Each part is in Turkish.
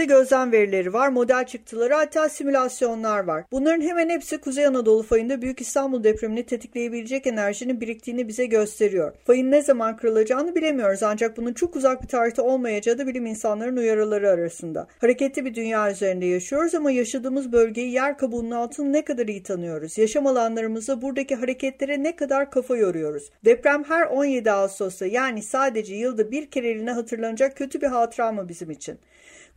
Elimizde gözlem verileri var, model çıktıları hatta simülasyonlar var. Bunların hemen hepsi Kuzey Anadolu fayında Büyük İstanbul depremini tetikleyebilecek enerjinin biriktiğini bize gösteriyor. Fayın ne zaman kırılacağını bilemiyoruz ancak bunun çok uzak bir tarihte olmayacağı da bilim insanların uyarıları arasında. Hareketli bir dünya üzerinde yaşıyoruz ama yaşadığımız bölgeyi yer kabuğunun altını ne kadar iyi tanıyoruz. Yaşam alanlarımızda buradaki hareketlere ne kadar kafa yoruyoruz. Deprem her 17 Ağustos'ta yani sadece yılda bir kereliğine hatırlanacak kötü bir hatıra mı bizim için?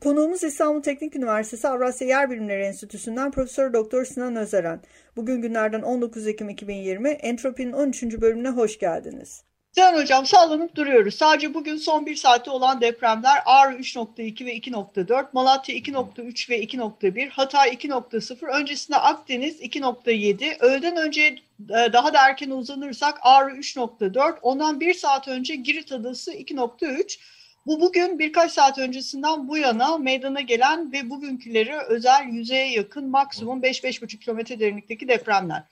Konuğumuz İstanbul Teknik Üniversitesi Avrasya Yer Bilimleri Enstitüsü'nden Profesör Doktor Sinan Özeren. Bugün günlerden 19 Ekim 2020 Entropi'nin 13. bölümüne hoş geldiniz. Sinan Hocam sallanıp duruyoruz. Sadece bugün son bir saatte olan depremler Ağrı 3.2 ve 2.4, Malatya 2.3 ve 2.1, Hatay 2.0, öncesinde Akdeniz 2.7, öğleden önce e, daha da erken uzanırsak Ağrı 3.4, ondan bir saat önce Girit Adası 2.3, bu bugün birkaç saat öncesinden bu yana meydana gelen ve bugünküleri özel yüzeye yakın maksimum 5-5,5 kilometre derinlikteki depremler.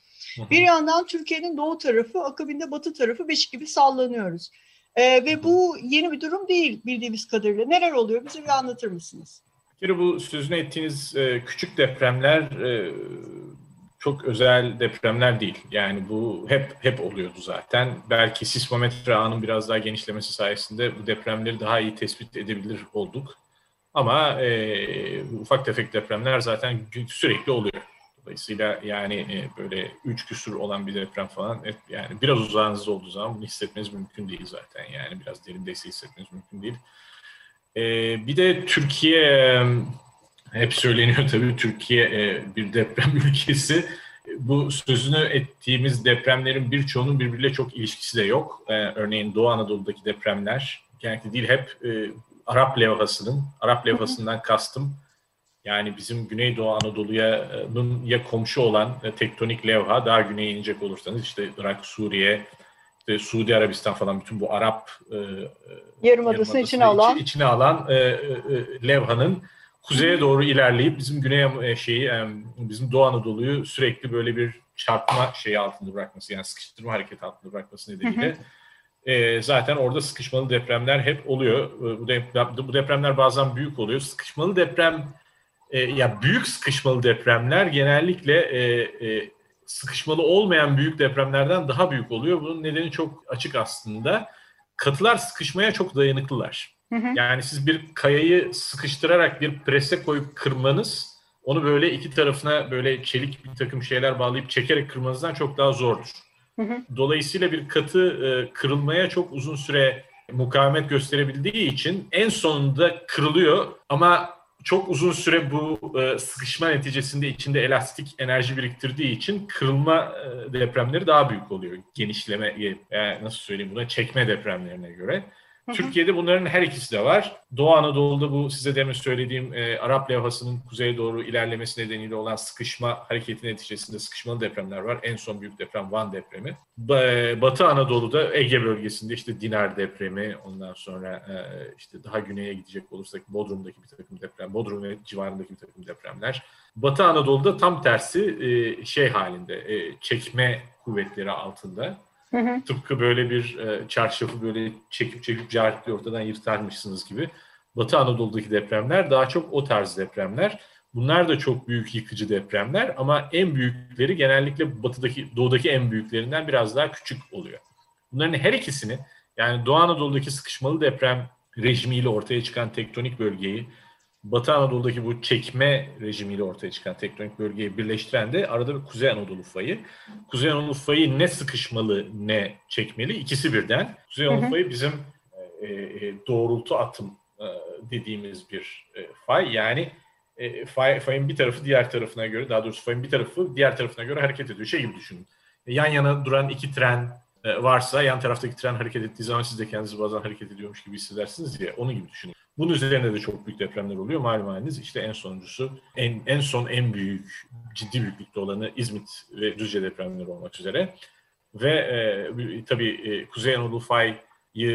Bir yandan Türkiye'nin doğu tarafı, akabinde batı tarafı beşik gibi sallanıyoruz. Ee, ve bu yeni bir durum değil bildiğimiz kadarıyla. Neler oluyor? Bize bir anlatır mısınız? Bir bu sözünü ettiğiniz e, küçük depremler e, çok özel depremler değil. Yani bu hep hep oluyordu zaten. Belki sismometre ağının biraz daha genişlemesi sayesinde bu depremleri daha iyi tespit edebilir olduk. Ama e, ufak tefek depremler zaten sürekli oluyor. Dolayısıyla yani e, böyle üç küsur olan bir deprem falan et, yani biraz uzağınızda olduğu zaman bunu hissetmeniz mümkün değil zaten. Yani biraz derindeyse hissetmeniz mümkün değil. E, bir de Türkiye hep söyleniyor tabii Türkiye e, bir deprem ülkesi. Bu sözünü ettiğimiz depremlerin birçoğunun birbiriyle çok ilişkisi de yok. E, örneğin Doğu Anadolu'daki depremler genellikle değil hep e, Arap levhasının, Arap levhasından kastım yani bizim Güneydoğu Anadolu'ya ya komşu olan tektonik levha daha güneye inecek olursanız işte Irak, Suriye, işte Suudi Arabistan falan bütün bu Arap e, yarımadasını içine alan içine alan e, e, levhanın kuzeye doğru ilerleyip bizim güney e, şeyi bizim Doğu Anadolu'yu sürekli böyle bir çarpma şeyi altında bırakması yani sıkıştırma hareketi altında bırakması nedeniyle e, zaten orada sıkışmalı depremler hep oluyor. E, bu, deprem, bu depremler bazen büyük oluyor. Sıkışmalı deprem e, ya büyük sıkışmalı depremler genellikle e, e, sıkışmalı olmayan büyük depremlerden daha büyük oluyor. Bunun nedeni çok açık aslında. Katılar sıkışmaya çok dayanıklılar. Hı hı. Yani siz bir kayayı sıkıştırarak bir prese koyup kırmanız onu böyle iki tarafına böyle çelik bir takım şeyler bağlayıp çekerek kırmanızdan çok daha zordur. Hı hı. Dolayısıyla bir katı e, kırılmaya çok uzun süre mukavemet gösterebildiği için en sonunda kırılıyor ama çok uzun süre bu e, sıkışma neticesinde içinde elastik enerji biriktirdiği için kırılma e, depremleri daha büyük oluyor. Genişleme, e, nasıl söyleyeyim buna, çekme depremlerine göre. Türkiye'de bunların her ikisi de var. Doğu Anadolu'da bu size demin söylediğim e, Arap levhasının kuzeye doğru ilerlemesi nedeniyle olan sıkışma hareketi neticesinde sıkışmalı depremler var. En son büyük deprem Van depremi. Ba- Batı Anadolu'da Ege bölgesinde işte Dinar depremi, ondan sonra e, işte daha güneye gidecek olursak Bodrum'daki bir takım deprem, Bodrum ve civarındaki bir takım depremler. Batı Anadolu'da tam tersi e, şey halinde, e, çekme kuvvetleri altında Hı hı. Tıpkı böyle bir e, çarşafı böyle çekip çekip carikli ortadan yırtarmışsınız gibi. Batı Anadolu'daki depremler daha çok o tarz depremler. Bunlar da çok büyük yıkıcı depremler ama en büyükleri genellikle batıdaki, doğudaki en büyüklerinden biraz daha küçük oluyor. Bunların her ikisini yani Doğu Anadolu'daki sıkışmalı deprem rejimiyle ortaya çıkan tektonik bölgeyi Batı Anadolu'daki bu çekme rejimiyle ortaya çıkan tektonik bölgeyi birleştiren de arada bir Kuzey Anadolu fayı. Kuzey Anadolu fayı ne sıkışmalı ne çekmeli ikisi birden. Kuzey Anadolu fayı bizim e, e, doğrultu atım e, dediğimiz bir e, fay. Yani e, fay, fayın bir tarafı diğer tarafına göre daha doğrusu fayın bir tarafı diğer tarafına göre hareket ediyor. Şey gibi düşünün. Yan yana duran iki tren varsa yan taraftaki tren hareket ettiği zaman siz de kendinizi bazen hareket ediyormuş gibi hissedersiniz ya onun gibi düşünün. Bunun üzerine de çok büyük depremler oluyor. Malum haliniz işte en sonuncusu en, en son en büyük ciddi büyüklükte olanı İzmit ve Düzce depremleri olmak üzere. Ve e, tabii e, Kuzey Anadolu fay e,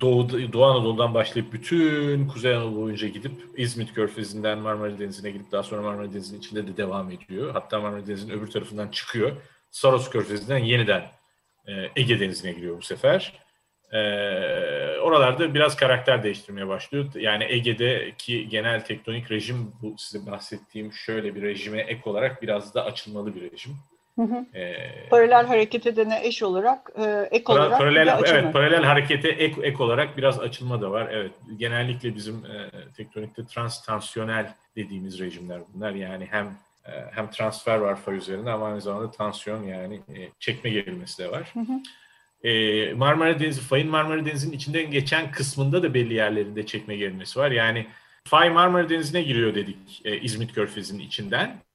Doğu, Doğu Anadolu'dan başlayıp bütün Kuzey Anadolu boyunca gidip İzmit Körfezi'nden Marmara Denizi'ne gidip daha sonra Marmara Denizi'nin içinde de devam ediyor. Hatta Marmara Denizi'nin öbür tarafından çıkıyor. Saros Körfezi'nden yeniden e, Ege Denizi'ne giriyor bu sefer. E, oralarda biraz karakter değiştirmeye başlıyor. Yani Ege'deki genel tektonik rejim bu size bahsettiğim şöyle bir rejime ek olarak biraz da açılmalı bir rejim. Hı hı. E, paralel hareket edene eş olarak, e, ek para, olarak paralel, evet, paralel harekete ek, ek olarak biraz açılma da var. Evet, genellikle bizim e, tektonikte transtansiyonel dediğimiz rejimler bunlar. Yani hem hem transfer var fay üzerinde ama aynı zamanda tansiyon yani e, çekme gerilmesi de var. Hı hı. E, Marmara Denizi, fayın Marmara Denizi'nin içinden geçen kısmında da belli yerlerinde çekme gerilmesi var. Yani fay Marmara Denizi'ne giriyor dedik İzmit Körfezi'nin içinden.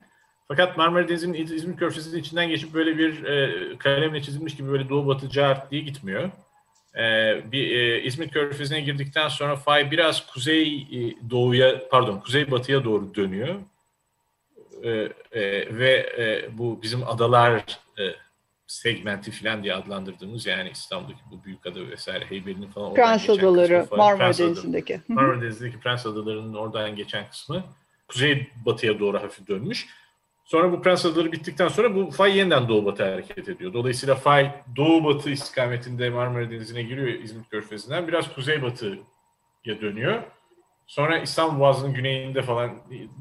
Fakat Marmara Denizi'nin İzmir Körfezi'nin içinden geçip böyle bir e, kalemle çizilmiş gibi böyle doğu batı cart diye gitmiyor. E, bir e, İzmir Körfezi'ne girdikten sonra fay biraz kuzey e, doğuya pardon kuzey batıya doğru dönüyor. E, e, ve e, bu bizim adalar e, segmenti falan diye adlandırdığımız yani İstanbul'daki bu büyük ada vesaire Heybeli'nin falan Prens Adaları Marmara Denizi'ndeki. Marmara Denizi'ndeki Prens Adaları'nın oradan geçen kısmı kuzey batıya doğru hafif dönmüş. Sonra bu Prens Adaları bittikten sonra bu fay yeniden doğu batı hareket ediyor. Dolayısıyla fay doğu batı istikametinde Marmara Denizi'ne giriyor İzmit Körfezi'nden. Biraz kuzey batıya dönüyor. Sonra İstanbul Boğazı'nın güneyinde falan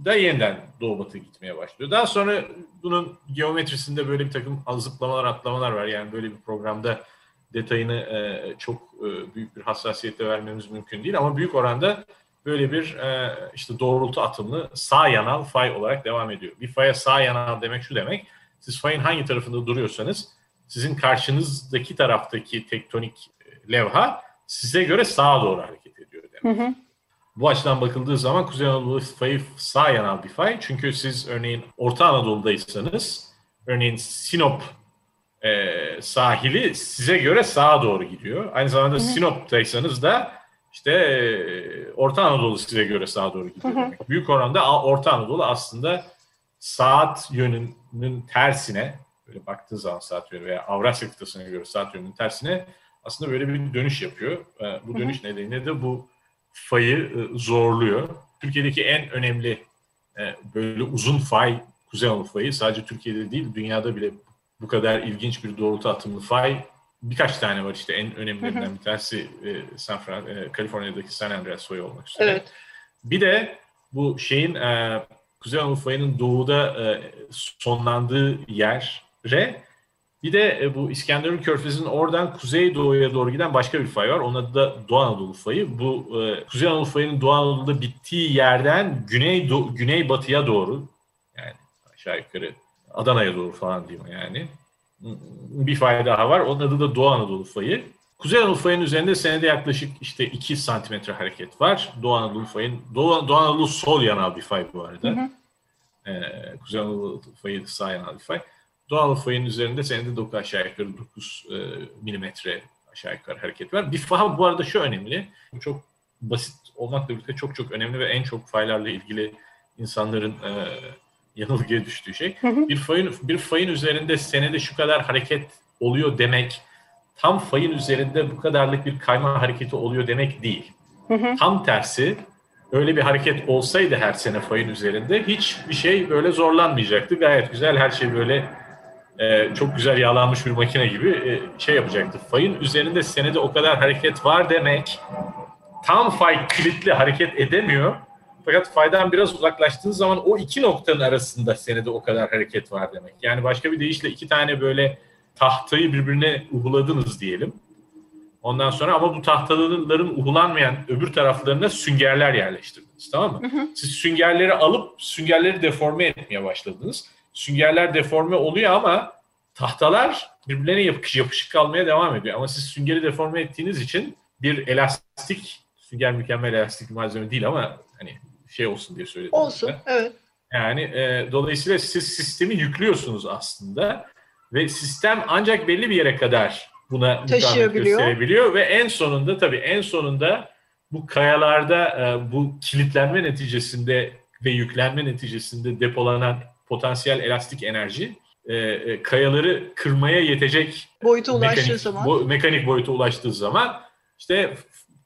da yeniden doğu batı gitmeye başlıyor. Daha sonra bunun geometrisinde böyle bir takım zıplamalar atlamalar var. Yani böyle bir programda detayını e, çok e, büyük bir hassasiyetle vermemiz mümkün değil. Ama büyük oranda böyle bir e, işte doğrultu atımlı sağ yanal fay olarak devam ediyor. Bir faya sağ yanal demek şu demek. Siz fayın hangi tarafında duruyorsanız sizin karşınızdaki taraftaki tektonik levha size göre sağa doğru hareket ediyor demek. Hı hı. Bu açıdan bakıldığı zaman Kuzey Anadolu fayı sağ yanal bir fay. Çünkü siz örneğin Orta Anadolu'daysanız örneğin Sinop e, sahili size göre sağa doğru gidiyor. Aynı zamanda hı hı. Sinop'taysanız da işte e, Orta Anadolu size göre sağa doğru gidiyor demek. Büyük oranda Orta Anadolu aslında saat yönünün tersine böyle baktığı zaman saat yönü veya Avrasya kıtasına göre saat yönünün tersine aslında böyle bir dönüş yapıyor. E, bu dönüş nedeniyle de bu fayı e, zorluyor. Türkiye'deki en önemli böyle uzun fay Kuzey Anadolu fayı sadece Türkiye'de değil dünyada bile bu kadar ilginç bir doğrultu atımlı fay birkaç tane var işte en önemlilerinden bir tanesi e, San Fran, e, Kaliforniya'daki San Andreas soyu olmak üzere. Evet. Bir de bu şeyin e, Kuzey Anadolu fayının doğuda e, sonlandığı yere bir de e, bu İskenderun Körfezi'nin oradan kuzey doğuya doğru giden başka bir fay var. Onun adı da Doğu Anadolu fayı. Bu e, Kuzey Anadolu fayının Doğu Anadolu'da bittiği yerden güney do- güney batıya doğru yani aşağı yukarı Adana'ya doğru falan diyeyim yani bir fay daha var. Onun adı da Doğu Anadolu fayı. Kuzey Anadolu fayının üzerinde senede yaklaşık işte 2 santimetre hareket var. Doğu Anadolu fayın, Doğu, Doğu Anadolu sol yanal bir fay bu arada. Hı hı. Ee, Kuzey Anadolu fayı sağ yanal bir fay. Doğu Anadolu fayının üzerinde senede 9 aşağı yukarı 9 e, milimetre aşağı yukarı hareket var. Bir fay bu arada şu önemli. Çok basit olmakla birlikte çok çok önemli ve en çok faylarla ilgili insanların e, yanılgıya düştüğü şey. Hı hı. Bir fayın bir fayın üzerinde senede şu kadar hareket oluyor demek tam fayın üzerinde bu kadarlık bir kayma hareketi oluyor demek değil. Hı hı. Tam tersi öyle bir hareket olsaydı her sene fayın üzerinde hiçbir şey böyle zorlanmayacaktı. Gayet güzel her şey böyle e, çok güzel yağlanmış bir makine gibi e, şey yapacaktı. Fayın üzerinde senede o kadar hareket var demek tam fay kilitli hareket edemiyor fakat faydan biraz uzaklaştığın zaman o iki noktanın arasında senede o kadar hareket var demek. Yani başka bir deyişle iki tane böyle tahtayı birbirine uhuladınız diyelim. Ondan sonra ama bu tahtaların uhulanmayan öbür taraflarına süngerler yerleştirdiniz tamam mı? Hı hı. Siz süngerleri alıp süngerleri deforme etmeye başladınız. Süngerler deforme oluyor ama tahtalar birbirlerine yapışık, yapışık kalmaya devam ediyor. Ama siz süngeri deforme ettiğiniz için bir elastik, sünger mükemmel elastik malzeme değil ama hani şey olsun diye söyledim. Olsun, size. evet. Yani e, dolayısıyla siz sistemi yüklüyorsunuz aslında. ve sistem ancak belli bir yere kadar buna mukavemet gösterebiliyor ve en sonunda tabii en sonunda bu kayalarda e, bu kilitlenme neticesinde ve yüklenme neticesinde depolanan potansiyel elastik enerji e, e, kayaları kırmaya yetecek boyuta ulaştığı mekanik, zaman bo, mekanik boyuta ulaştığı zaman işte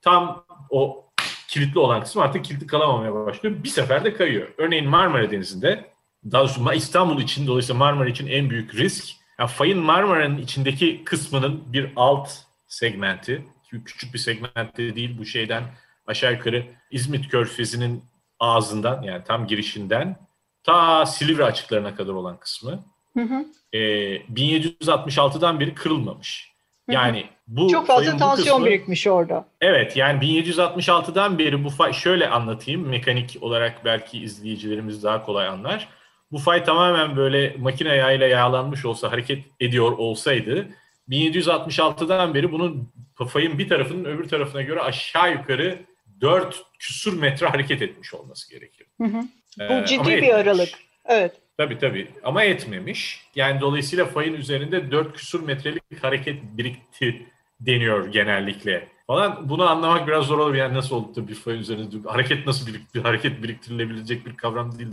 tam o kilitli olan kısım artık kilitli kalamamaya başlıyor. Bir seferde kayıyor. Örneğin Marmara Denizi'nde daha doğrusu İstanbul için dolayısıyla Marmara için en büyük risk yani fayın Marmara'nın içindeki kısmının bir alt segmenti küçük bir segmentte değil bu şeyden aşağı yukarı İzmit Körfezi'nin ağzından yani tam girişinden ta Silivri açıklarına kadar olan kısmı hı hı. E, 1766'dan beri kırılmamış. Yani bu çok fazla tansiyon kısmı, birikmiş orada. Evet yani 1766'dan beri bu fay şöyle anlatayım mekanik olarak belki izleyicilerimiz daha kolay anlar. Bu fay tamamen böyle makine yağıyla yağlanmış olsa hareket ediyor olsaydı 1766'dan beri bunun fayın bir tarafının öbür tarafına göre aşağı yukarı 4 küsur metre hareket etmiş olması gerekiyor. Hı hı. Ee, Bu ciddi bir aralık. Evet. Tabii tabii ama etmemiş. Yani dolayısıyla fayın üzerinde 4 küsur metrelik hareket birikti deniyor genellikle falan. Bunu anlamak biraz zor olabilir. Yani nasıl oldu da bir fayın üzerinde hareket nasıl birikti, hareket biriktirilebilecek bir kavram değil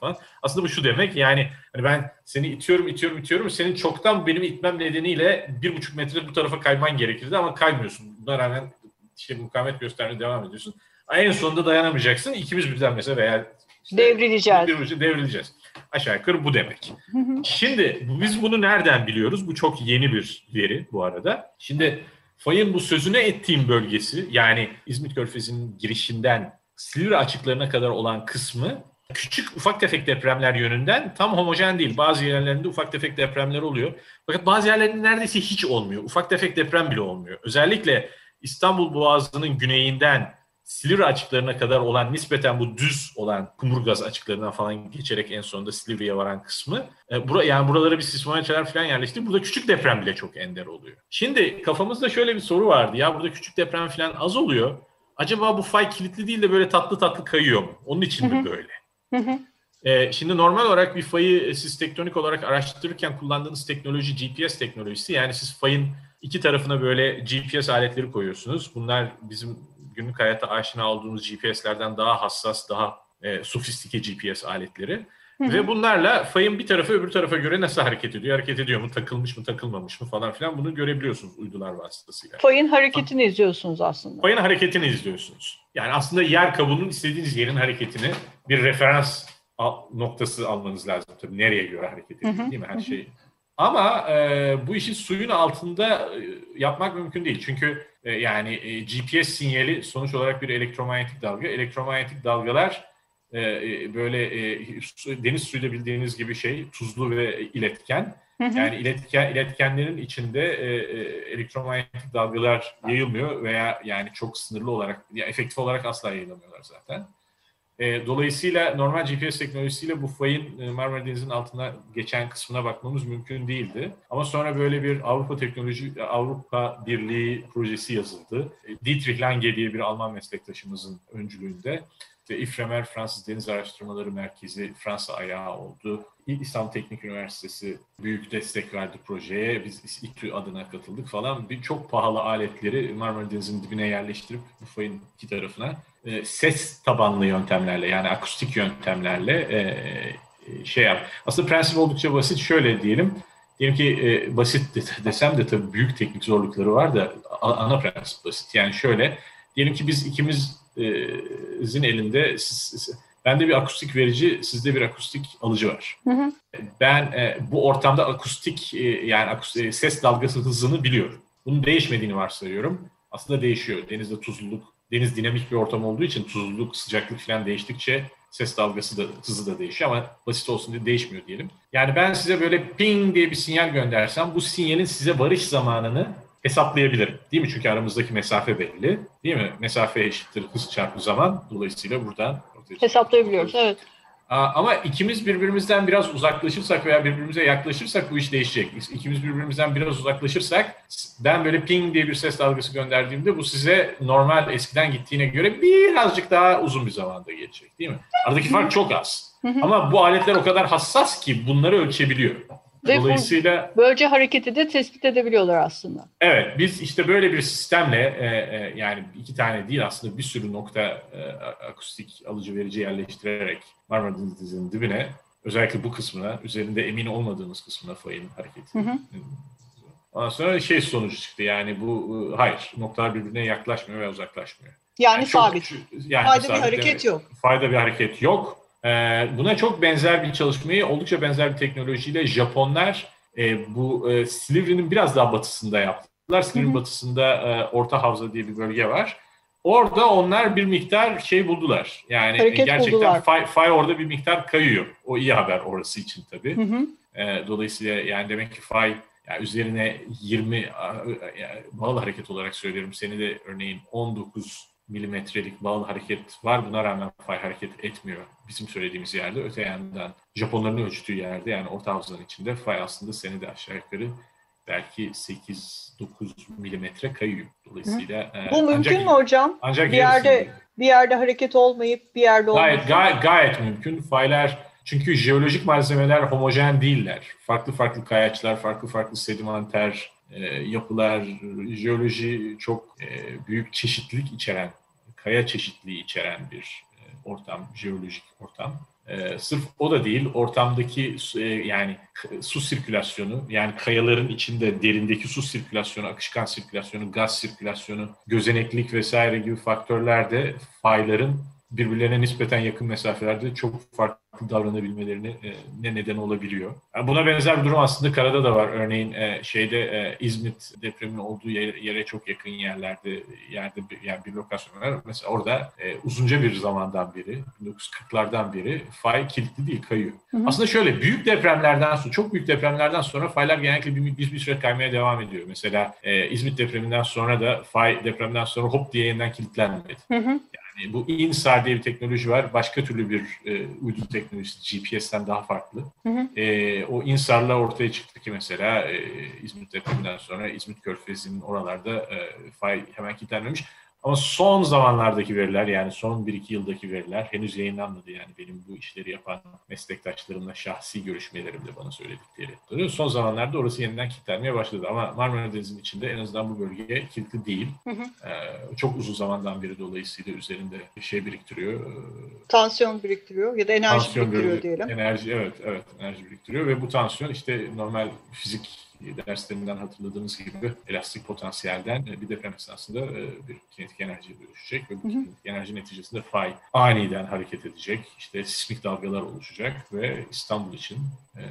falan. Aslında bu şu demek yani hani ben seni itiyorum itiyorum itiyorum senin çoktan benim itmem nedeniyle bir buçuk metre bu tarafa kayman gerekirdi ama kaymıyorsun. Buna rağmen işte mukavemet göstermeye devam ediyorsun. En sonunda dayanamayacaksın. İkimiz birden mesela veya işte devrileceğiz. Bir, devrileceğiz. Aşağı yukarı bu demek. Şimdi biz bunu nereden biliyoruz? Bu çok yeni bir veri bu arada. Şimdi fayın bu sözüne ettiğim bölgesi yani İzmit Körfezi'nin girişinden Silivri açıklarına kadar olan kısmı küçük ufak tefek depremler yönünden tam homojen değil. Bazı yerlerinde ufak tefek depremler oluyor. Fakat bazı yerlerinde neredeyse hiç olmuyor. Ufak tefek deprem bile olmuyor. Özellikle İstanbul Boğazı'nın güneyinden Silivri açıklarına kadar olan nispeten bu düz olan kumurgaz açıklarından falan geçerek en sonunda Silivri'ye varan kısmı. E, bura, yani buralara bir sismometre falan yerleşti. Burada küçük deprem bile çok ender oluyor. Şimdi kafamızda şöyle bir soru vardı. Ya burada küçük deprem falan az oluyor. Acaba bu fay kilitli değil de böyle tatlı tatlı kayıyor mu? Onun için mi böyle? Ee, şimdi normal olarak bir fayı siz tektonik olarak araştırırken kullandığınız teknoloji GPS teknolojisi. Yani siz fayın iki tarafına böyle GPS aletleri koyuyorsunuz. Bunlar bizim günlük hayatta aşina olduğumuz GPS'lerden daha hassas, daha e, sofistike GPS aletleri. Hı-hı. Ve bunlarla fayın bir tarafı öbür tarafa göre nasıl hareket ediyor? Hareket ediyor mu? Takılmış mı? Takılmamış mı? Falan filan bunu görebiliyorsunuz uydular vasıtasıyla. Fayın hareketini ha. izliyorsunuz aslında. Fayın hareketini izliyorsunuz. Yani aslında yer kabuğunun istediğiniz yerin hareketini bir referans noktası almanız lazım. Tabii nereye göre hareket ediyor değil mi? Her şey. Ama e, bu işi suyun altında e, yapmak mümkün değil. Çünkü yani e, GPS sinyali sonuç olarak bir elektromanyetik dalga. Elektromanyetik dalgalar e, e, böyle e, deniz suyuyla bildiğiniz gibi şey tuzlu ve iletken. Yani iletken iletkenlerin içinde e, e, elektromanyetik dalgalar yayılmıyor veya yani çok sınırlı olarak, ya efektif olarak asla yayılamıyorlar zaten. E, dolayısıyla normal GPS teknolojisiyle bu fayın e, Marmara Denizi'nin altına geçen kısmına bakmamız mümkün değildi. Ama sonra böyle bir Avrupa Teknoloji Avrupa Birliği projesi yazıldı. E, Dietrich Lange diye bir Alman meslektaşımızın öncülüğünde işte İFREMER Fransız Deniz Araştırmaları Merkezi Fransa ayağı oldu. İstanbul Teknik Üniversitesi büyük destek verdi projeye. Biz İTÜ adına katıldık falan. Bir çok pahalı aletleri Marmara Denizi'nin dibine yerleştirip bu fayın iki tarafına e, ses tabanlı yöntemlerle yani akustik yöntemlerle e, e, şey yap. Aslında prensip oldukça basit. Şöyle diyelim. Diyelim ki e, basit desem de tabii büyük teknik zorlukları var da ana prensip basit. Yani şöyle diyelim ki biz ikimizin elinde siz, bende bir akustik verici, sizde bir akustik alıcı var. Hı hı. Ben e, bu ortamda akustik e, yani akustik, ses dalgası hızını biliyorum. Bunun değişmediğini varsayıyorum. Aslında değişiyor. Denizde tuzluluk deniz dinamik bir ortam olduğu için tuzluluk, sıcaklık falan değiştikçe ses dalgası da hızı da değişiyor ama basit olsun diye değişmiyor diyelim. Yani ben size böyle ping diye bir sinyal göndersem bu sinyalin size varış zamanını hesaplayabilirim. Değil mi? Çünkü aramızdaki mesafe belli. Değil mi? Mesafe eşittir hız çarpı zaman. Dolayısıyla buradan hesaplayabiliyoruz. Evet. Ama ikimiz birbirimizden biraz uzaklaşırsak veya birbirimize yaklaşırsak bu iş değişecek. İkimiz birbirimizden biraz uzaklaşırsak ben böyle ping diye bir ses dalgası gönderdiğimde bu size normal eskiden gittiğine göre birazcık daha uzun bir zamanda gelecek değil mi? Aradaki fark çok az. Ama bu aletler o kadar hassas ki bunları ölçebiliyor. Dolayısıyla böylece hareketi de tespit edebiliyorlar aslında. Evet, biz işte böyle bir sistemle e, e, yani iki tane değil aslında bir sürü nokta e, akustik alıcı verici yerleştirerek Marmara Denizi'nin dibine özellikle bu kısmına üzerinde emin olmadığımız kısmına fayın hareketi. Hı hı. Ondan sonra şey sonucu çıktı yani bu hayır noktalar birbirine yaklaşmıyor ve uzaklaşmıyor. Yani, yani sabit. Çok, yani fayda sabit, bir hareket evet, yok. Fayda bir hareket yok. Ee, buna çok benzer bir çalışmayı, oldukça benzer bir teknolojiyle Japonlar e, bu e, Silivri'nin biraz daha batısında yaptılar. Silivri batısında e, Orta Havza diye bir bölge var. Orada onlar bir miktar şey buldular. Yani Hareket gerçekten fay, fay orada bir miktar kayıyor. O iyi haber orası için tabii. Hı hı. Dolayısıyla yani demek ki fay yani üzerine 20 yani bağlı hareket olarak söylüyorum. Seni de örneğin 19 milimetrelik bağlı hareket var. Buna rağmen fay hareket etmiyor bizim söylediğimiz yerde. Öte yandan Japonların ölçtüğü yerde yani Orta Havza'nın içinde fay aslında seni de aşağı yukarı belki 8-9 milimetre kayıyor. Dolayısıyla e, Bu mümkün ancak, mü hocam? Ancak bir yerde bir yerde hareket olmayıp bir yerde olması. Gayet, gayet, gayet mümkün. Faylar çünkü jeolojik malzemeler homojen değiller. Farklı farklı kayaçlar, farklı farklı sedimenter e, yapılar, jeoloji çok e, büyük çeşitlilik içeren, kaya çeşitliliği içeren bir e, ortam, jeolojik ortam. E, sırf o da değil, ortamdaki e, yani su sirkülasyonu, yani kayaların içinde derindeki su sirkülasyonu, akışkan sirkülasyonu, gaz sirkülasyonu, gözeneklik vesaire gibi faktörler de fayların birbirlerine nispeten yakın mesafelerde çok farklı davranabilmelerine e, ne neden olabiliyor. Yani buna benzer bir durum aslında karada da var. Örneğin e, şeyde e, İzmit depreminin olduğu yere, yere çok yakın yerlerde yerde yani bir lokasyon var. Mesela orada e, uzunca bir zamandan beri 1940'lardan beri fay kilitli değil kayıyor. Hı hı. Aslında şöyle büyük depremlerden sonra çok büyük depremlerden sonra faylar genellikle bir, bir, bir süre kaymaya devam ediyor. Mesela e, İzmit depreminden sonra da fay depremden sonra hop diye yeniden kilitlenmedi. Hı hı. Yani bu INSAR diye bir teknoloji var. Başka türlü bir e, uydu teknolojisi GPS'ten daha farklı. Hı hı. E, o INSAR'la ortaya çıktı ki mesela e, İzmit depreminden sonra İzmit Körfezi'nin oralarda e, fay hemen kilitlenmemiş. Ama son zamanlardaki veriler yani son 1-2 yıldaki veriler henüz yayınlanmadı yani benim bu işleri yapan meslektaşlarımla şahsi görüşmelerimde bana söyledikleri. Son zamanlarda orası yeniden kilitlenmeye başladı ama Marmara Denizi'nin içinde en azından bu bölge kilitli değil. Hı hı. Ee, çok uzun zamandan beri dolayısıyla üzerinde şey biriktiriyor. E, tansiyon biriktiriyor ya da enerji tansiyon biriktiriyor diyelim. Enerji evet evet enerji biriktiriyor ve bu tansiyon işte normal fizik derslerinden hatırladığınız gibi elastik potansiyelden e, bir deprem esnasında e, bir kinetik enerjiye dönüşecek ve bu kinetik enerji neticesinde fay aniden hareket edecek. İşte sismik dalgalar oluşacak ve İstanbul için e,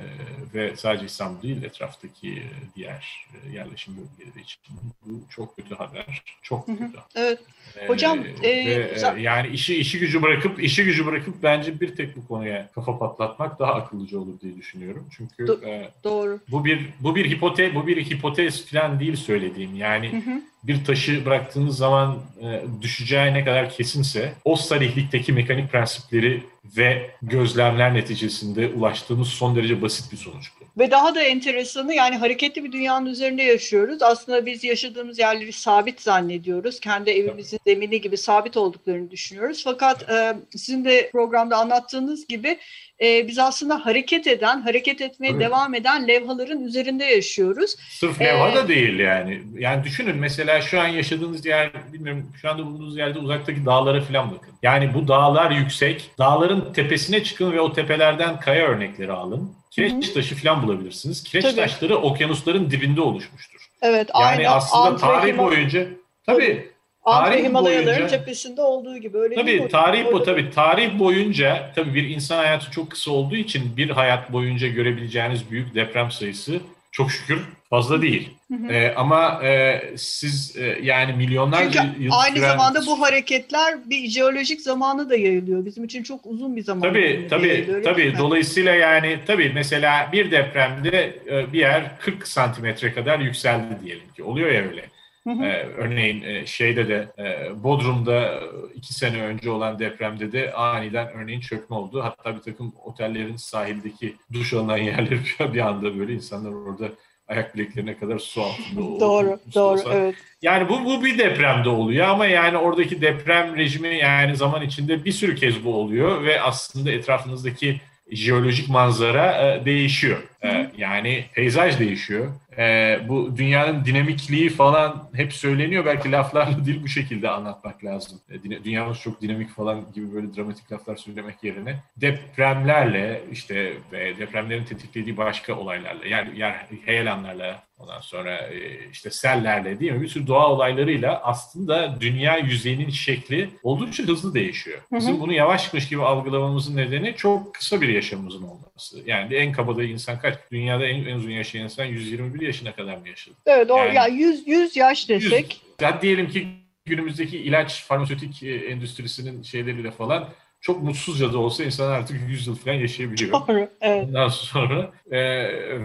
ve sadece İstanbul değil etraftaki diğer yerleşim bölgeleri için bu çok kötü haber. Çok kötü. Evet. Hocam ee, e, yani işi işi gücü bırakıp işi gücü bırakıp bence bir tek bu konuya kafa patlatmak daha akıllıca olur diye düşünüyorum. Çünkü Do- e, doğru. Bu bir bu bir hipote bu bir hipotez falan değil söylediğim. Yani hı hı. bir taşı bıraktığınız zaman e, düşeceği ne kadar kesinse o sarihlikteki mekanik prensipleri ve gözlemler neticesinde ulaştığımız son derece basit bir sonuç bu. Ve daha da enteresanı yani hareketli bir dünyanın üzerinde yaşıyoruz. Aslında biz yaşadığımız yerleri sabit zannediyoruz. Kendi evimizin zemini gibi sabit olduklarını düşünüyoruz. Fakat e, sizin de programda anlattığınız gibi e, biz aslında hareket eden, hareket etmeye Tabii. devam eden levhaların üzerinde yaşıyoruz. Sırf levha ee, da değil yani. Yani düşünün mesela şu an yaşadığınız yer, bilmiyorum şu anda bulunduğunuz yerde uzaktaki dağlara falan bakın. Yani bu dağlar yüksek. Dağların tepesine çıkın ve o tepelerden kaya örnekleri alın. Kireç taşı falan bulabilirsiniz. Kireç tabii. taşları okyanusların dibinde oluşmuştur. Evet, yani aynı. aslında tarih boyunca tabii Antre Himalayaların cephesinde olduğu gibi öyle tabii, değil Tarih bu tabii tarih boyunca tabii bir insan hayatı çok kısa olduğu için bir hayat boyunca görebileceğiniz büyük deprem sayısı çok şükür fazla değil. Hı hı. Ee, ama e, siz e, yani milyonlarca Çünkü yıl aynı süren... zamanda bu hareketler bir jeolojik zamanı da yayılıyor. Bizim için çok uzun bir zaman. Tabii tabii yayılıyor, tabii. Dolayısıyla yani tabii mesela bir depremde e, bir yer 40 santimetre kadar yükseldi diyelim ki. Oluyor ya öyle. Ee, örneğin e, şeyde de e, Bodrum'da iki sene önce olan depremde de aniden örneğin çökme oldu. Hatta bir takım otellerin sahildeki duş alınan yerleri bir anda böyle insanlar orada ayak bileklerine kadar su altında oldu. doğru, doğru, evet. Yani bu, bu bir depremde oluyor ama yani oradaki deprem rejimi yani zaman içinde bir sürü kez bu oluyor ve aslında etrafınızdaki jeolojik manzara e, değişiyor. Ee, yani peyzaj değişiyor. Ee, bu dünyanın dinamikliği falan hep söyleniyor. Belki laflarla değil bu şekilde anlatmak lazım. Ee, dünyamız çok dinamik falan gibi böyle dramatik laflar söylemek yerine depremlerle işte depremlerin tetiklediği başka olaylarla yani yer heyelanlarla Ondan sonra e, işte sellerle değil mi? Bir sürü doğa olaylarıyla aslında dünya yüzeyinin şekli oldukça hızlı değişiyor. Bizim bunu yavaşmış gibi algılamamızın nedeni çok kısa bir yaşamımızın olması. Yani en kabadayı insan kaç? Dünyada en, en uzun yaşayan insan 121 yaşına kadar mı yaşadı? Evet doğru. Yani, ya 100, 100 yaş desek. 100, hadi diyelim ki günümüzdeki ilaç farmasötik e, endüstrisinin şeyleriyle falan çok mutsuzca da olsa insan artık 100 yıl falan yaşayabiliyor. Doğru, evet. Ondan sonra e,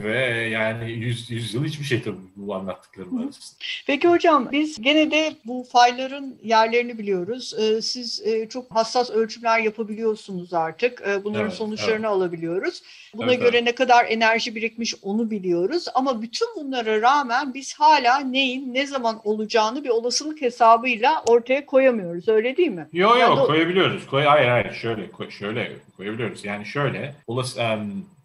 ve yani 100, 100 yıl hiçbir şey tabii bu anlattıklarım arasında. Peki hocam biz gene de bu fayların yerlerini biliyoruz. Ee, siz e, çok hassas ölçümler yapabiliyorsunuz artık. Ee, bunların evet, sonuçlarını evet. alabiliyoruz. Buna evet, göre evet. ne kadar enerji birikmiş onu biliyoruz. Ama bütün bunlara rağmen biz hala neyin ne zaman olacağını bir olasılık hesabıyla ortaya koyamıyoruz. Öyle değil mi? Yok yok yani koyabiliyoruz. Koy, hayır hayır şöyle şöyle koyabiliyoruz. Yani şöyle olası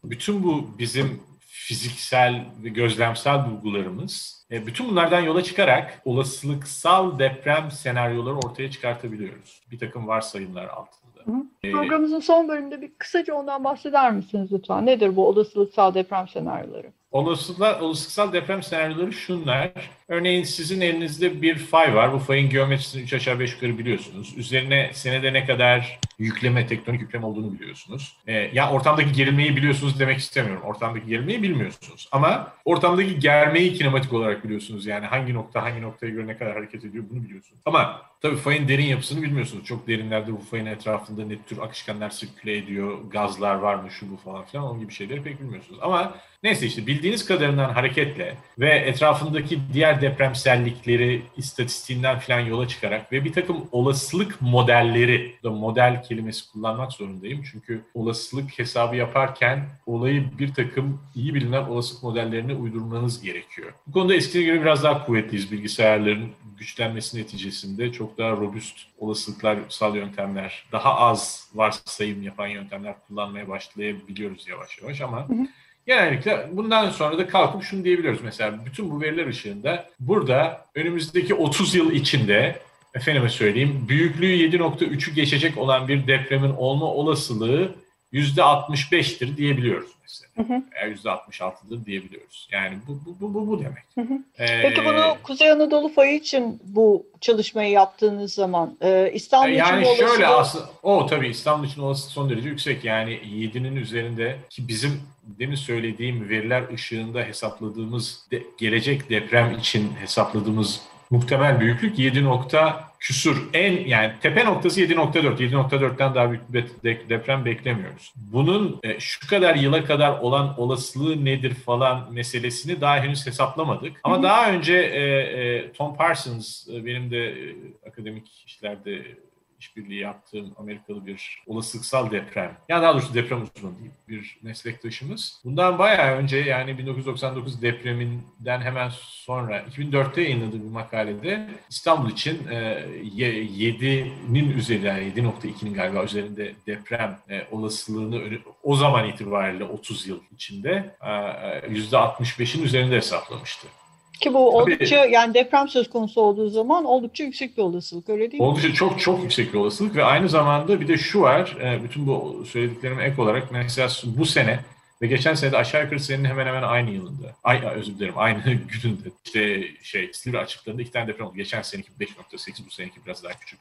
bütün bu bizim fiziksel ve gözlemsel bulgularımız e, bütün bunlardan yola çıkarak olasılıksal deprem senaryoları ortaya çıkartabiliyoruz. Bir takım varsayımlar altında. Hı. Programımızın son bölümünde bir kısaca ondan bahseder misiniz lütfen? Nedir bu olasılıksal deprem senaryoları? Olasılıklar, olasılıksal deprem senaryoları şunlar. Örneğin sizin elinizde bir fay var. Bu fayın geometrisini 3 aşağı 5 yukarı biliyorsunuz. Üzerine senede ne kadar yükleme, tektonik yükleme olduğunu biliyorsunuz. Ee, ya ortamdaki gerilmeyi biliyorsunuz demek istemiyorum. Ortamdaki gerilmeyi bilmiyorsunuz. Ama ortamdaki germeyi kinematik olarak biliyorsunuz. Yani hangi nokta hangi noktaya göre ne kadar hareket ediyor bunu biliyorsunuz. Ama tabii fayın derin yapısını bilmiyorsunuz. Çok derinlerde bu fayın etrafında ne tür akışkanlar sirküle ediyor, gazlar var mı, şu bu falan filan onun gibi şeyleri pek bilmiyorsunuz. Ama neyse işte bildiğiniz kadarından hareketle ve etrafındaki diğer depremsellikleri istatistiğinden falan yola çıkarak ve bir takım olasılık modelleri, model kelimesi kullanmak zorundayım. Çünkü olasılık hesabı yaparken olayı bir takım iyi bilinen olasılık modellerini uydurmanız gerekiyor. Bu konuda eskiye göre biraz daha kuvvetliyiz bilgisayarların güçlenmesi neticesinde çok daha robust olasılıklar sal yöntemler, daha az varsayım yapan yöntemler kullanmaya başlayabiliyoruz yavaş yavaş ama hı hı. Genellikle bundan sonra da kalkıp şunu diyebiliyoruz. Mesela bütün bu veriler ışığında burada önümüzdeki 30 yıl içinde efendime söyleyeyim büyüklüğü 7.3'ü geçecek olan bir depremin olma olasılığı %65'tir diyebiliyoruz mesela. Hı hı. Veya %66'dır diyebiliyoruz. Yani bu bu bu bu, bu demek. Hı hı. Ee, Peki bunu Kuzey Anadolu fayı için bu çalışmayı yaptığınız zaman e, İstanbul yani için olasılığı... şöyle aslında o tabii İstanbul için olasılık son derece yüksek. Yani 7'nin üzerinde ki bizim demin söylediğim veriler ışığında hesapladığımız de, gelecek deprem için hesapladığımız muhtemel büyüklük 7 nokta küsur. En yani tepe noktası 7.4. 7.4'ten daha büyük bir deprem beklemiyoruz. Bunun e, şu kadar yıla kadar olan olasılığı nedir falan meselesini daha henüz hesaplamadık. Ama daha önce e, e, Tom Parsons benim de akademik işlerde işbirliği yaptığım Amerikalı bir olasılıksal deprem, yani daha doğrusu deprem uzmanı değil, bir meslektaşımız. Bundan bayağı önce yani 1999 depreminden hemen sonra 2004'te yayınladığı bir makalede İstanbul için e, 7'nin üzerinde, yani 7.2'nin galiba üzerinde deprem e, olasılığını o zaman itibariyle 30 yıl içinde e, %65'in e, üzerinde hesaplamıştı. Ki bu oldukça Tabii, yani deprem söz konusu olduğu zaman oldukça yüksek bir olasılık öyle değil mi? Oldukça çok çok yüksek bir olasılık ve aynı zamanda bir de şu var e, bütün bu söylediklerime ek olarak mesela bu sene ve geçen sene de aşağı yukarı senin hemen hemen aynı yılında. Ay, özür dilerim aynı gününde. İşte şey Silivri açıklarında iki tane deprem oldu. Geçen seneki 5.8 bu seneki biraz daha küçük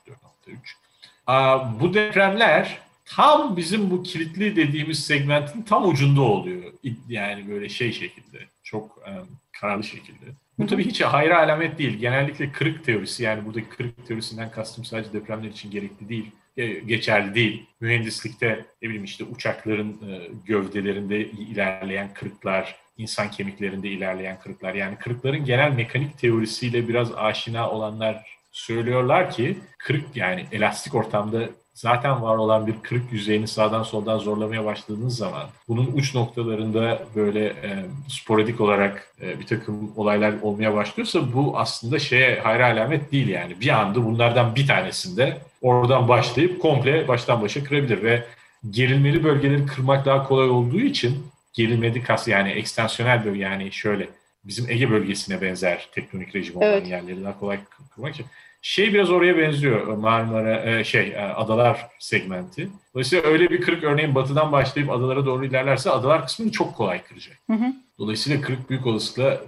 4.3. Bu depremler tam bizim bu kilitli dediğimiz segmentin tam ucunda oluyor. Yani böyle şey şekilde. Çok um, kararlı şekilde. Bu tabii hiç hayra alamet değil. Genellikle kırık teorisi yani buradaki kırık teorisinden kastım sadece depremler için gerekli değil, e, geçerli değil. Mühendislikte ne bileyim işte uçakların e, gövdelerinde ilerleyen kırıklar, insan kemiklerinde ilerleyen kırıklar. Yani kırıkların genel mekanik teorisiyle biraz aşina olanlar söylüyorlar ki kırık yani elastik ortamda zaten var olan bir kırık yüzeyini sağdan soldan zorlamaya başladığınız zaman bunun uç noktalarında böyle e, sporadik olarak e, bir takım olaylar olmaya başlıyorsa bu aslında şeye hayra alamet değil yani. Bir anda bunlardan bir tanesinde oradan başlayıp komple baştan başa kırabilir ve gerilmeli bölgeleri kırmak daha kolay olduğu için gerilmedi kas yani ekstansiyonel bölge yani şöyle bizim Ege bölgesine benzer tektonik rejim olan evet. yerleri daha kolay kurmak için. Şey biraz oraya benziyor Marmara e, şey e, adalar segmenti. Dolayısıyla öyle bir kırık örneğin batıdan başlayıp adalara doğru ilerlerse adalar kısmını çok kolay kıracak. Hı hı. Dolayısıyla kırık büyük olasılıkla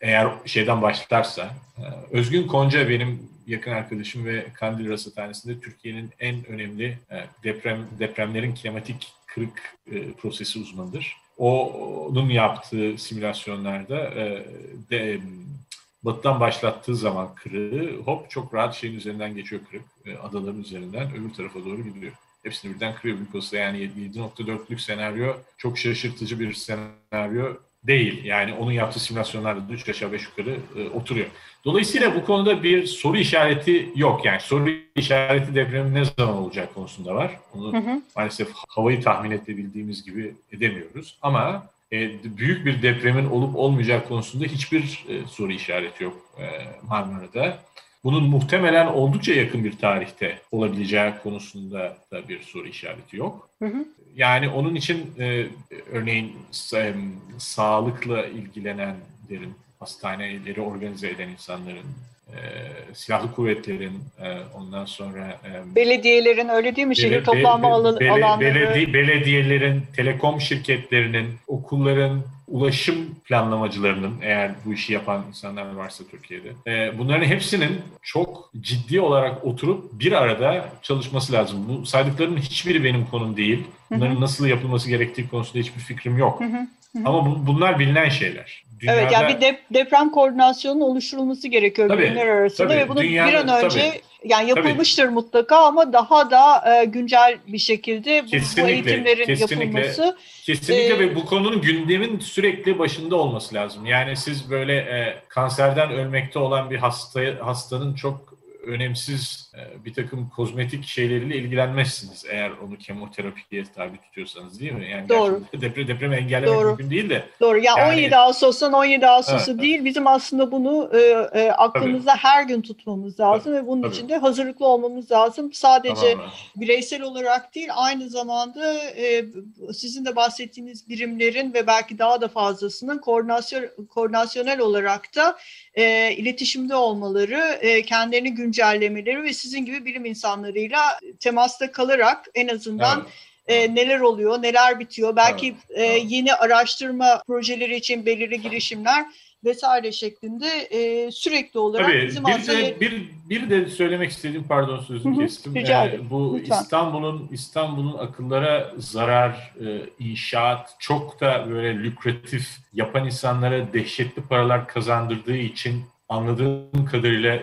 eğer şeyden başlarsa e, Özgün Konca benim yakın arkadaşım ve Kandil Rasathanesi'nde Türkiye'nin en önemli deprem depremlerin kinematik kırık prosesi uzmanıdır. Onun yaptığı simülasyonlarda de, batıdan başlattığı zaman kırığı hop çok rahat şeyin üzerinden geçiyor kırık. E, adaların üzerinden öbür tarafa doğru gidiyor. Hepsini birden kırıyor olsa yani 7.4'lük senaryo çok şaşırtıcı bir senaryo değil. Yani onun yaptığı simülasyonlarda da 3 aşağı 5 yukarı e, oturuyor. Dolayısıyla bu konuda bir soru işareti yok. Yani soru işareti depremin ne zaman olacak konusunda var. Onu hı hı. maalesef havayı tahmin edebildiğimiz gibi edemiyoruz. Ama e, büyük bir depremin olup olmayacak konusunda hiçbir e, soru işareti yok e, Marmara'da. Bunun muhtemelen oldukça yakın bir tarihte olabileceği konusunda da bir soru işareti yok. Hı hı. Yani onun için e, örneğin e, sağlıkla ilgilenenlerin, hastaneleri organize eden insanların, e, silahlı kuvvetlerin, e, ondan sonra... E, belediyelerin öyle değil mi? Şehir toplanma alanları. Beledi, belediyelerin, telekom şirketlerinin, okulların, ulaşım planlamacılarının eğer bu işi yapan insanlar varsa Türkiye'de e, bunların hepsinin çok ciddi olarak oturup bir arada çalışması lazım. Bu saydıklarının hiçbiri benim konum değil. Bunların nasıl yapılması gerektiği konusunda hiçbir fikrim yok. Ama bu, bunlar bilinen şeyler. Dünyada, evet yani bir dep deprem koordinasyonunun oluşturulması gerekiyor tabii, bilimler arasında tabii, ve bunu dünyada, bir an önce tabii, yani yapılmıştır tabii. mutlaka ama daha da e, güncel bir şekilde bu, kesinlikle, bu eğitimlerin kesinlikle, yapılması. Kesinlikle e, ve bu konunun gündemin sürekli başında olması lazım. Yani siz böyle e, kanserden ölmekte olan bir hasta hastanın çok önemsiz e, bir takım kozmetik şeyleriyle ilgilenmezsiniz eğer onu kemoterapiye tabi tutuyorsanız değil mi? Yani Doğru. Deprem, depremi engellemek Doğru. mümkün değil de. Doğru. Ya yani, 17 Ağustos'tan 17 Ağustos'u evet. değil bizim aslında bunu e, e, aklımızda Tabii. her gün tutmamız lazım Tabii. ve bunun Tabii. için de hazırlıklı olmamız lazım. Sadece Tamamen. bireysel olarak değil aynı zamanda e, sizin de bahsettiğiniz birimlerin ve belki daha da fazlasının koordinasyon koordinasyonel olarak da e, iletişimde olmaları, e, kendilerini güncellemeleri ve sizin gibi bilim insanlarıyla temasta kalarak en azından evet. e, neler oluyor, neler bitiyor, belki evet. e, yeni araştırma projeleri için belirli girişimler vesaire şeklinde e, sürekli olarak Tabii, bizim bir aslında... De, bir, bir de söylemek istediğim pardon sözünü Hı-hı, kestim. Rica ee, bu Lütfen. İstanbul'un İstanbul'un akıllara zarar, e, inşaat çok da böyle lükratif yapan insanlara dehşetli paralar kazandırdığı için anladığım kadarıyla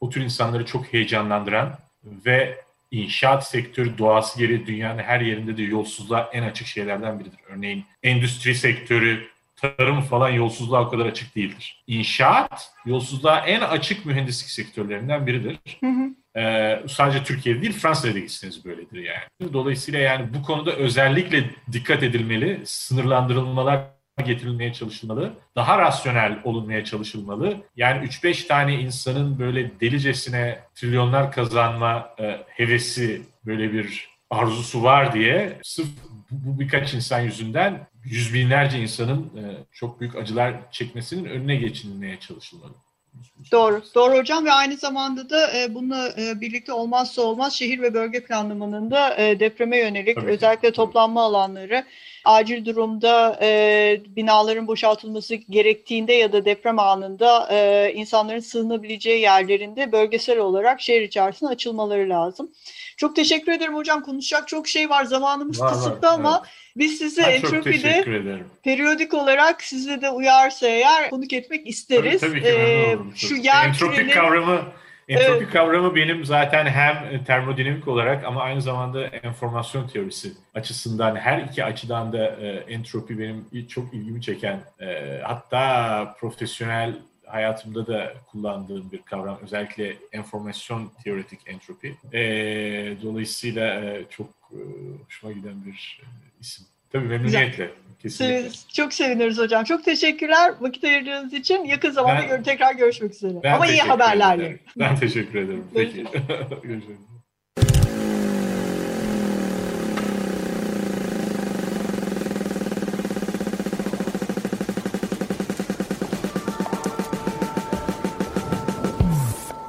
o tür insanları çok heyecanlandıran ve inşaat sektörü doğası gereği dünyanın her yerinde de yolsuzluğa en açık şeylerden biridir. Örneğin endüstri sektörü, tarım falan yolsuzluğa o kadar açık değildir. İnşaat yolsuzluğa en açık mühendislik sektörlerinden biridir. Hı hı. Ee, sadece Türkiye'de değil Fransa'da da gitseniz böyledir yani. Dolayısıyla yani bu konuda özellikle dikkat edilmeli, sınırlandırılmalar getirilmeye çalışılmalı. Daha rasyonel olunmaya çalışılmalı. Yani 3-5 tane insanın böyle delicesine trilyonlar kazanma e, hevesi böyle bir arzusu var diye sırf bu, birkaç insan yüzünden yüz binlerce insanın e, çok büyük acılar çekmesinin önüne geçilmeye çalışılmalı. Doğru, doğru hocam ve aynı zamanda da e, bununla e, birlikte olmazsa olmaz şehir ve bölge planlamanın da e, depreme yönelik Tabii. özellikle toplanma alanları, acil durumda e, binaların boşaltılması gerektiğinde ya da deprem anında e, insanların sığınabileceği yerlerinde bölgesel olarak şehir içerisinde açılmaları lazım. Çok teşekkür ederim hocam. Konuşacak çok şey var. Zamanımız var, kısıtlı var, ama evet. biz sizi ben entropide periyodik olarak sizi de uyarsa eğer konuk etmek isteriz. Tabii, tabii ki ee, Şu yer Entropik kavramı Entropi evet. kavramı benim zaten hem termodinamik olarak ama aynı zamanda enformasyon teorisi açısından her iki açıdan da e, entropi benim çok ilgimi çeken e, hatta profesyonel hayatımda da kullandığım bir kavram. Özellikle enformasyon teoretik entropi. E, dolayısıyla e, çok e, hoşuma giden bir e, isim. Tabii memnuniyetle. Kesinlikle. Çok seviniriz hocam. Çok teşekkürler vakit ayırdığınız için. Yakın zamanda ben, gör, tekrar görüşmek üzere. Ama iyi haberlerle. Ben teşekkür ederim. Peki. Görüşürüz.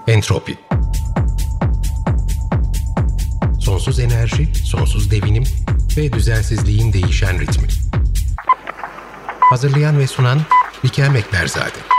Entropi Sonsuz enerji, sonsuz devinim ve düzensizliğin değişen ritmi. Hazırlayan ve sunan Bikem Ekberzade.